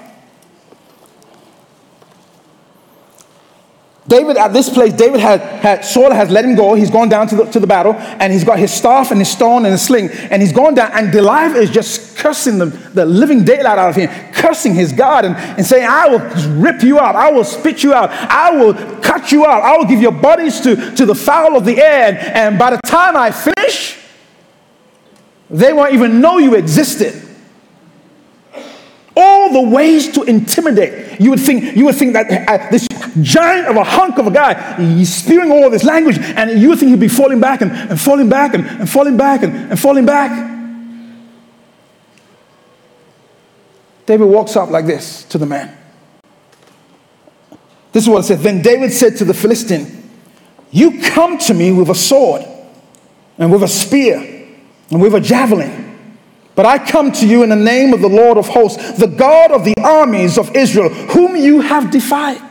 David, at this place, David had, had Saul has let him go. He's gone down to the, to the battle, and he's got his staff and his stone and his sling, and he's gone down, and Goliath is just cursing the, the living daylight out of him, cursing his God, and, and saying, I will rip you out, I will spit you out, I will cut you out, I will give your bodies to, to the fowl of the air, and, and by the time I finish, they won't even know you existed all the ways to intimidate. You would think, you would think that uh, this giant of a hunk of a guy, he's spewing all this language, and you would think he'd be falling back and, and falling back and, and falling back and, and falling back. David walks up like this to the man. This is what it says. Then David said to the Philistine, You come to me with a sword and with a spear and with a javelin. But I come to you in the name of the Lord of hosts, the God of the armies of Israel, whom you have defied.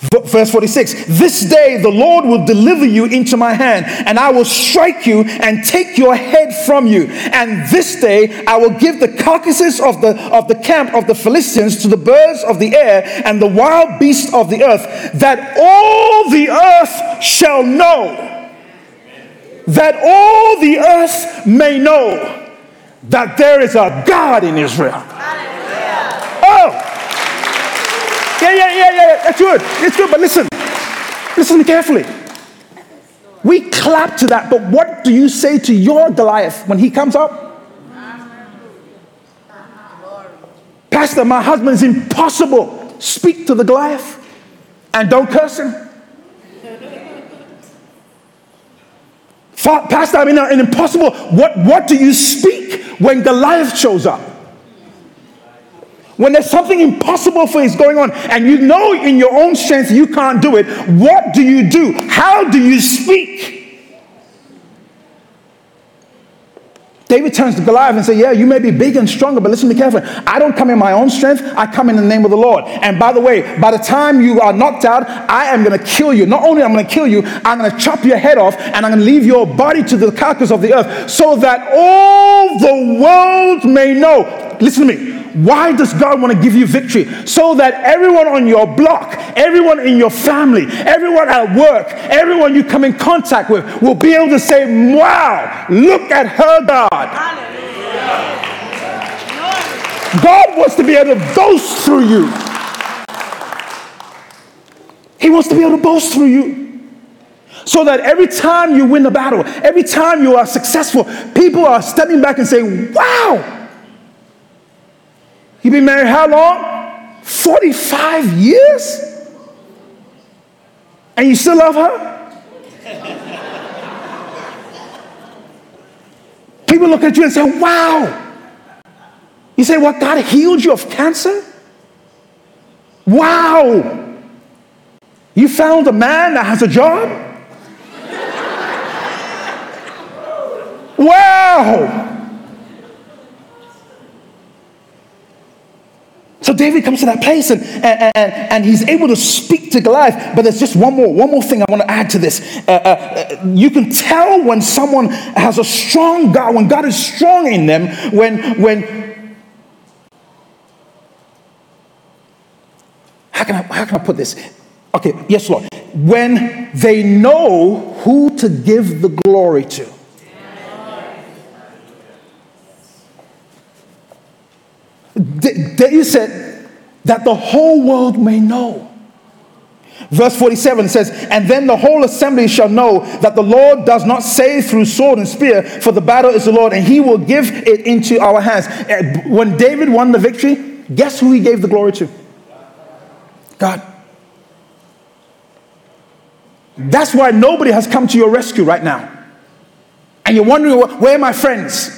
Verse 46 This day the Lord will deliver you into my hand, and I will strike you and take your head from you. And this day I will give the carcasses of the, of the camp of the Philistines to the birds of the air and the wild beasts of the earth, that all the earth shall know that all the earth may know that there is a God in Israel. Oh, yeah, yeah, yeah, yeah, that's good. It's good, but listen, listen carefully. We clap to that, but what do you say to your Goliath when he comes up? Pastor, my husband is impossible. Speak to the Goliath and don't curse him. Pastor, I mean, an impossible. What, what do you speak when Goliath shows up? When there's something impossible for is going on and you know in your own strength you can't do it, what do you do? How do you speak? David turns to Goliath and says, Yeah, you may be big and stronger, but listen to me carefully. I don't come in my own strength, I come in the name of the Lord. And by the way, by the time you are knocked out, I am going to kill you. Not only am I going to kill you, I'm going to chop your head off and I'm going to leave your body to the carcass of the earth so that all the world may know. Listen to me. Why does God want to give you victory? So that everyone on your block, everyone in your family, everyone at work, everyone you come in contact with will be able to say, Wow, look at her God. God wants to be able to boast through you. He wants to be able to boast through you. So that every time you win the battle, every time you are successful, people are stepping back and saying, Wow, You've been married how long? 45 years? And you still love her? People look at you and say, Wow. You say, What? God healed you of cancer? Wow. You found a man that has a job? wow. So David comes to that place and, and, and, and, he's able to speak to Goliath. But there's just one more, one more thing I want to add to this. Uh, uh, you can tell when someone has a strong God, when God is strong in them, when, when, how can I, how can I put this? Okay, yes, Lord. When they know who to give the glory to. David said, that the whole world may know. Verse 47 says, And then the whole assembly shall know that the Lord does not save through sword and spear, for the battle is the Lord, and he will give it into our hands. When David won the victory, guess who he gave the glory to? God. That's why nobody has come to your rescue right now. And you're wondering, where are my friends?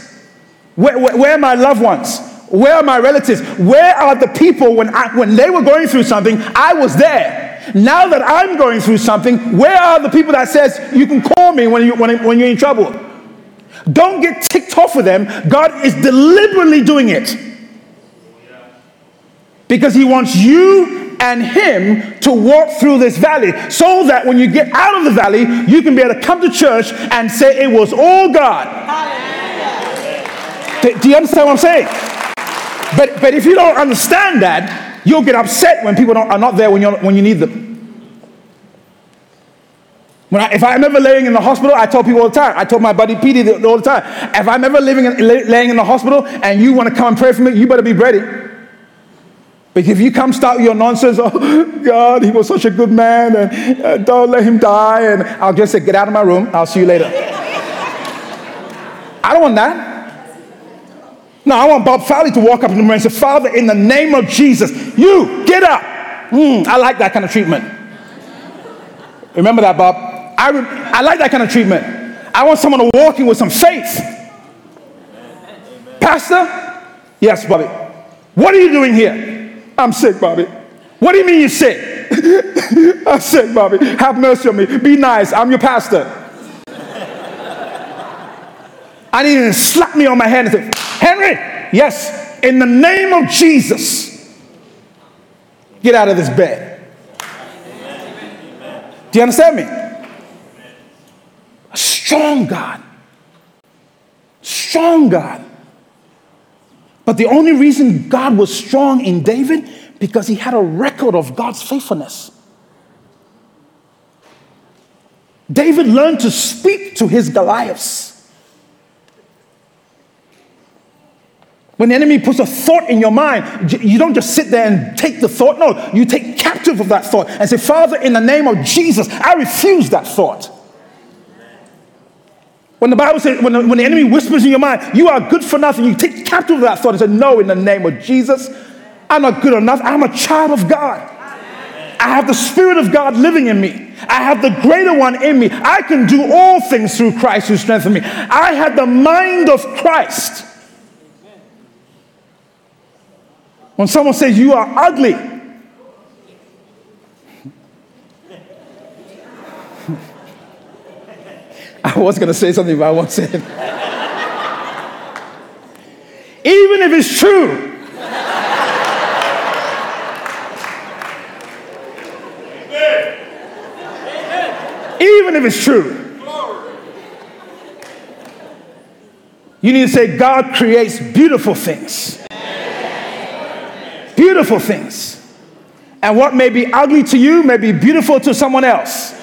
Where, where, where are my loved ones? Where are my relatives? Where are the people when, I, when they were going through something? I was there. Now that I'm going through something, where are the people that says you can call me when, you, when, when you're in trouble? Don't get ticked off with them. God is deliberately doing it. Because he wants you and him to walk through this valley so that when you get out of the valley, you can be able to come to church and say it was all God. Do you understand what I'm saying? But, but if you don't understand that, you'll get upset when people are not there when, you're, when you need them. When I, if I'm ever laying in the hospital, I tell people all the time. I told my buddy Petey all the time. If I'm ever living in, laying in the hospital and you want to come and pray for me, you better be ready. But if you come start your nonsense, oh God, he was such a good man, and uh, don't let him die, and I'll just say, get out of my room. I'll see you later. I don't want that. No, I want Bob Fowley to walk up in the and say, Father, in the name of Jesus, you get up. Mm, I like that kind of treatment. Remember that, Bob? I, re- I like that kind of treatment. I want someone to walk in with some faith. Pastor? Yes, Bobby. What are you doing here? I'm sick, Bobby. What do you mean you're sick? I'm sick, Bobby. Have mercy on me. Be nice. I'm your pastor. I need you to slap me on my head and say, Henry, yes, in the name of Jesus, get out of this bed. Do you understand me? A strong God. Strong God. But the only reason God was strong in David because he had a record of God's faithfulness. David learned to speak to his Goliaths. When the enemy puts a thought in your mind, you don't just sit there and take the thought. No, you take captive of that thought and say, Father, in the name of Jesus, I refuse that thought. When the Bible says, when the, when the enemy whispers in your mind, you are good for nothing, you take captive of that thought and say, No, in the name of Jesus, I'm not good enough. I'm a child of God. I have the Spirit of God living in me. I have the greater one in me. I can do all things through Christ who strengthens me. I have the mind of Christ. When someone says you are ugly, I was going to say something, but I won't say it. Even if it's true, even if it's true. You need to say, God creates beautiful things. Beautiful things. And what may be ugly to you may be beautiful to someone else.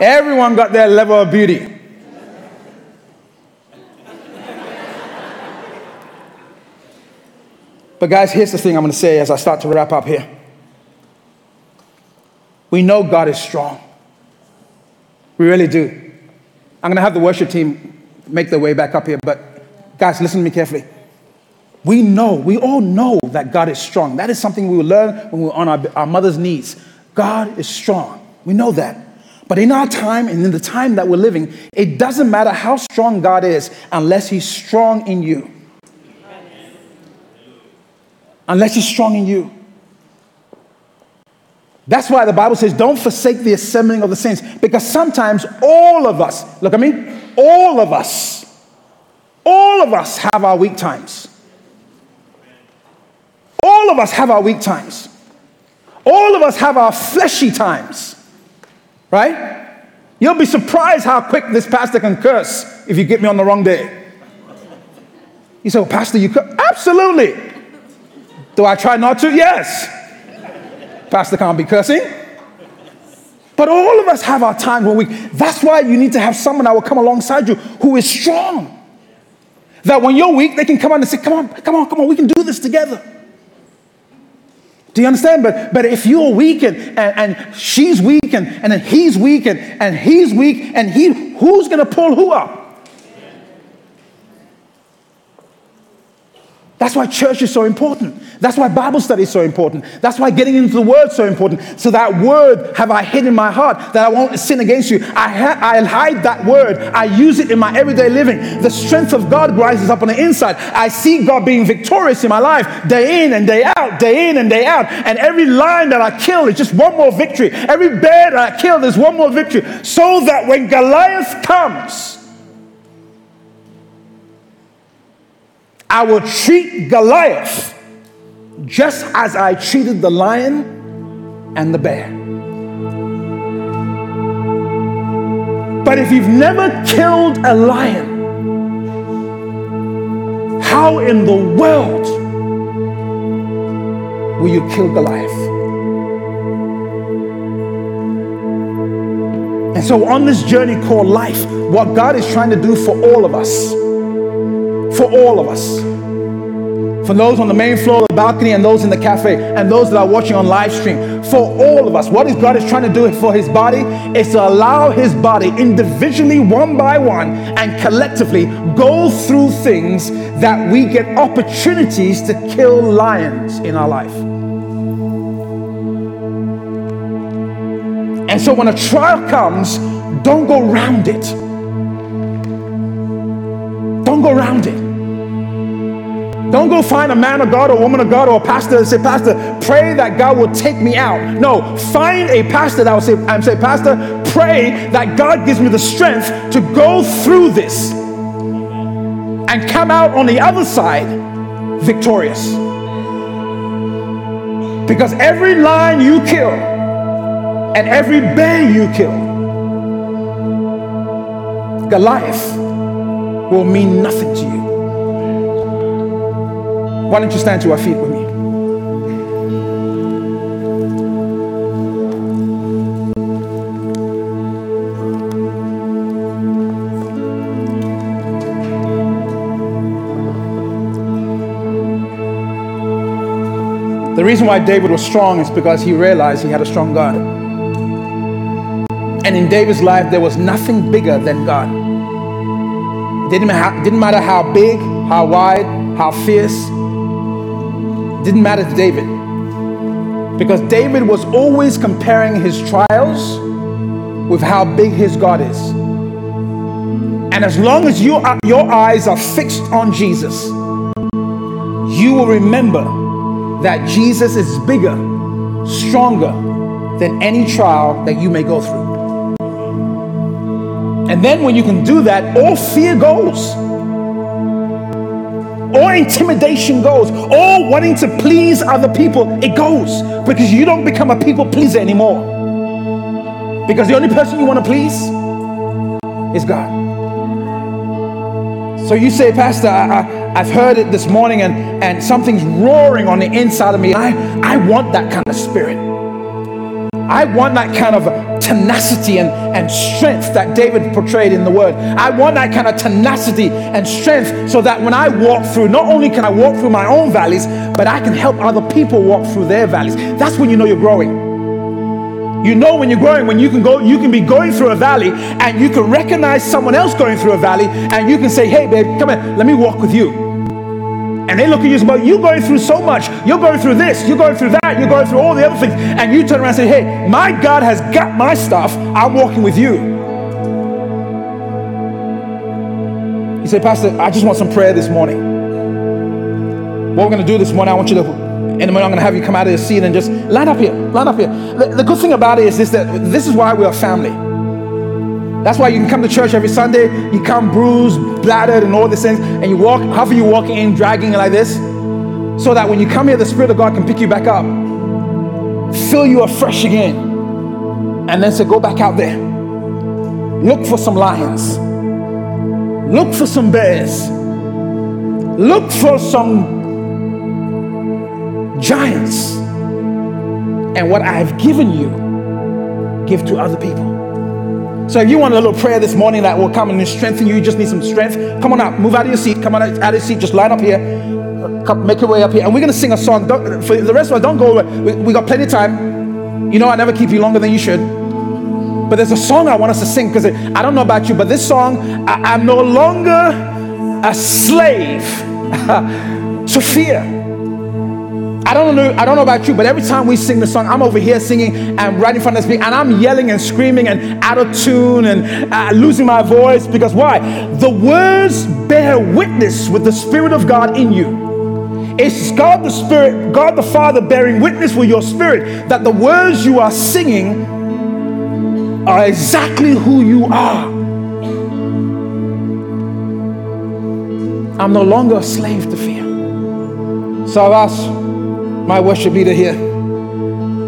Everyone got their level of beauty. But, guys, here's the thing I'm going to say as I start to wrap up here. We know God is strong. We really do. I'm going to have the worship team make their way back up here, but guys, listen to me carefully. We know, we all know that God is strong. That is something we will learn when we're on our, our mother's knees. God is strong. We know that. But in our time and in the time that we're living, it doesn't matter how strong God is unless He's strong in you. Unless He's strong in you. That's why the Bible says, don't forsake the assembling of the saints. Because sometimes all of us, look at me, all of us, all of us have our weak times. All of us have our weak times. All of us have our fleshy times. Right? You'll be surprised how quick this pastor can curse if you get me on the wrong day. You say, well, Pastor, you could? Absolutely. Do I try not to? Yes. Pastor can't be cursing. But all of us have our time when we, that's why you need to have someone that will come alongside you who is strong. That when you're weak, they can come on and say, Come on, come on, come on, we can do this together. Do you understand? But, but if you're weak and, and, she's weak and, and then he's weak and, and he's weak and he, who's going to pull who up? That's why church is so important. That's why Bible study is so important. That's why getting into the Word is so important. So that Word have I hid in my heart that I won't sin against you. I, ha- I hide that Word. I use it in my everyday living. The strength of God rises up on the inside. I see God being victorious in my life day in and day out, day in and day out. And every lion that I kill is just one more victory. Every bear that I kill is one more victory. So that when Goliath comes, I will treat Goliath just as I treated the lion and the bear. But if you've never killed a lion, how in the world will you kill Goliath? And so, on this journey called life, what God is trying to do for all of us for all of us. For those on the main floor of the balcony and those in the cafe and those that are watching on live stream, for all of us, what is God is trying to do for his body is to allow his body individually, one by one, and collectively go through things that we get opportunities to kill lions in our life. And so when a trial comes, don't go round it. Don't go find a man of God or a woman of God or a pastor and say, Pastor, pray that God will take me out. No, find a pastor that will say, I'm say, Pastor, pray that God gives me the strength to go through this and come out on the other side victorious. Because every lion you kill and every bear you kill, Goliath will mean nothing to you. Why don't you stand to our feet with me? The reason why David was strong is because he realized he had a strong God. And in David's life, there was nothing bigger than God. Didn't, didn't matter how big, how wide, how fierce, didn't matter to David. Because David was always comparing his trials with how big his God is. And as long as you are, your eyes are fixed on Jesus, you will remember that Jesus is bigger, stronger than any trial that you may go through. And then when you can do that, all fear goes. All intimidation goes. All wanting to please other people, it goes. Because you don't become a people pleaser anymore. Because the only person you want to please is God. So you say, Pastor, I, have heard it this morning and, and something's roaring on the inside of me. I, I want that kind of spirit. I want that kind of tenacity and, and strength that David portrayed in the word. I want that kind of tenacity and strength so that when I walk through, not only can I walk through my own valleys, but I can help other people walk through their valleys. That's when you know you're growing. You know when you're growing, when you can go, you can be going through a valley and you can recognize someone else going through a valley and you can say, hey babe, come here, let me walk with you. And they look at you and say, You're going through so much. You're going through this. You're going through that. You're going through all the other things. And you turn around and say, Hey, my God has got my stuff. I'm walking with you. You say, Pastor, I just want some prayer this morning. What we're going to do this morning, I want you to, in a minute, I'm going to have you come out of your seat and just line up here. Line up here. The, the good thing about it is this that this is why we are family. That's why you can come to church every Sunday. You come bruised, bladdered, and all these things, and you walk. Half of you walking in, dragging like this, so that when you come here, the Spirit of God can pick you back up, fill you afresh again, and then say, "Go back out there. Look for some lions. Look for some bears. Look for some giants. And what I have given you, give to other people." So if you want a little prayer this morning that will come and strengthen you, you just need some strength, come on up, move out of your seat, come on out of your seat, just line up here, uh, come, make your way up here. And we're going to sing a song. Don't, for the rest of us, don't go. We, we got plenty of time. You know, I never keep you longer than you should. But there's a song I want us to sing because I don't know about you, but this song, I, I'm no longer a slave to fear. I don't know, I don't know about you, but every time we sing the song, I'm over here singing and right in front of the speaker, and I'm yelling and screaming and out of tune and uh, losing my voice because why? The words bear witness with the Spirit of God in you. It's God the Spirit, God the Father bearing witness with your spirit that the words you are singing are exactly who you are. I'm no longer a slave to fear. So I've asked my worship leader here.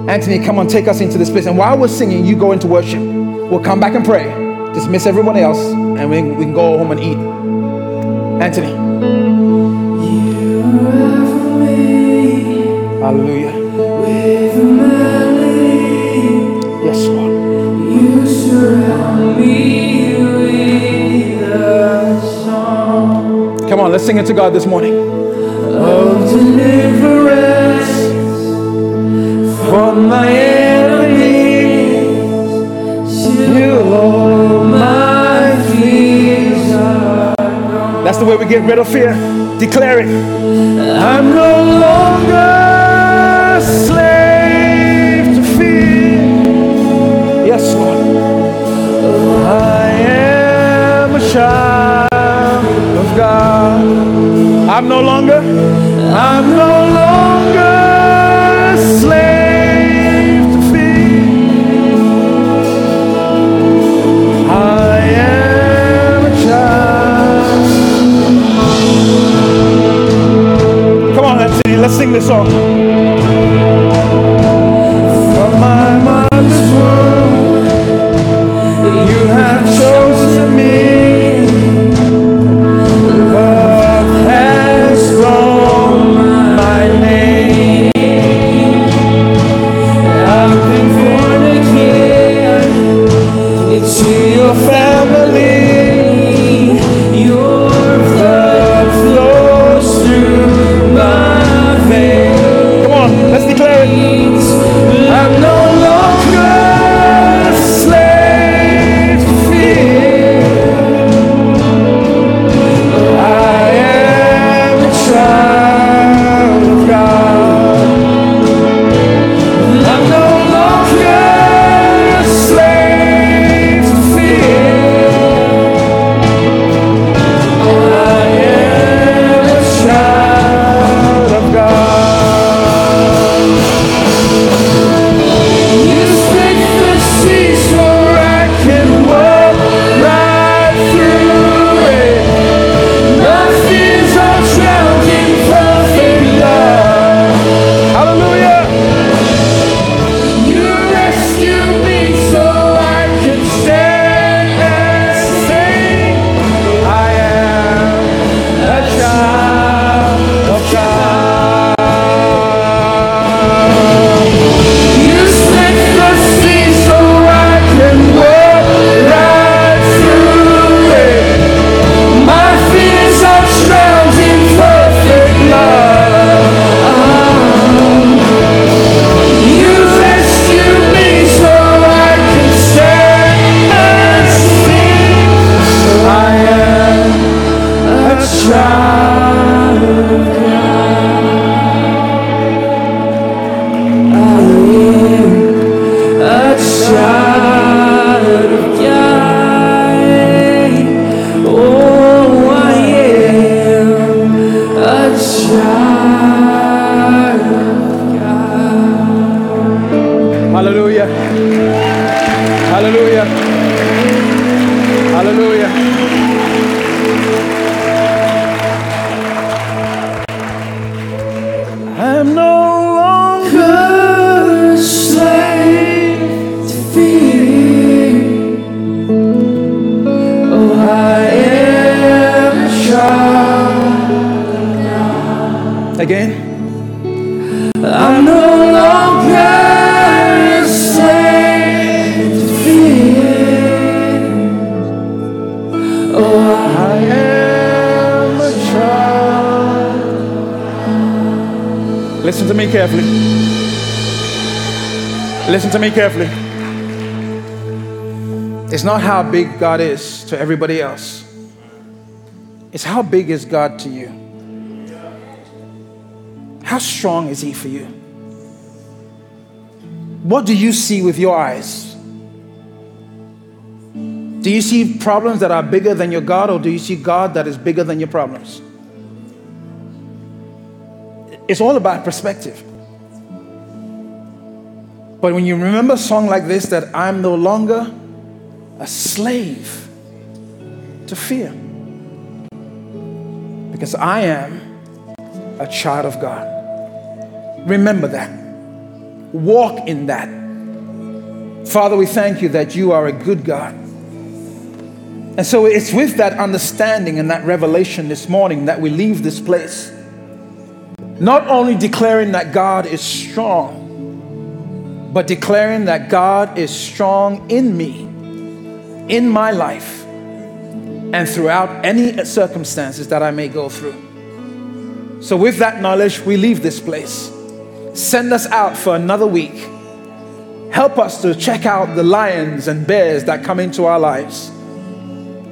Anthony, come on, take us into this place. And while we're singing, you go into worship. We'll come back and pray. Dismiss everyone else, and we, we can go home and eat. Anthony. Hallelujah. Yes, Lord. You me with. Come on, let's sing it to God this morning. Of deliverance from my enemies. Till all my fears. That's the way we get rid of fear. Declare it. I'm no longer a slave to fear. Yes, Lord. I am a child of God. I'm no longer, I'm no longer sing this song. Again. I'm no longer a slave to fear. Oh, I am a child. Listen to me carefully. Listen to me carefully. It's not how big God is to everybody else, it's how big is God to you. How strong is He for you? What do you see with your eyes? Do you see problems that are bigger than your God, or do you see God that is bigger than your problems? It's all about perspective. But when you remember a song like this, that I'm no longer a slave to fear, because I am a child of God. Remember that. Walk in that. Father, we thank you that you are a good God. And so it's with that understanding and that revelation this morning that we leave this place. Not only declaring that God is strong, but declaring that God is strong in me, in my life, and throughout any circumstances that I may go through. So, with that knowledge, we leave this place. Send us out for another week. Help us to check out the lions and bears that come into our lives.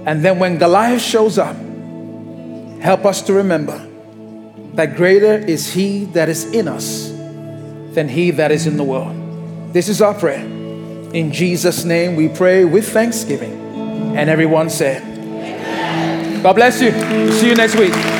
And then when Goliath shows up, help us to remember that greater is He that is in us than He that is in the world. This is our prayer. In Jesus' name we pray with thanksgiving. And everyone said, God bless you. See you next week.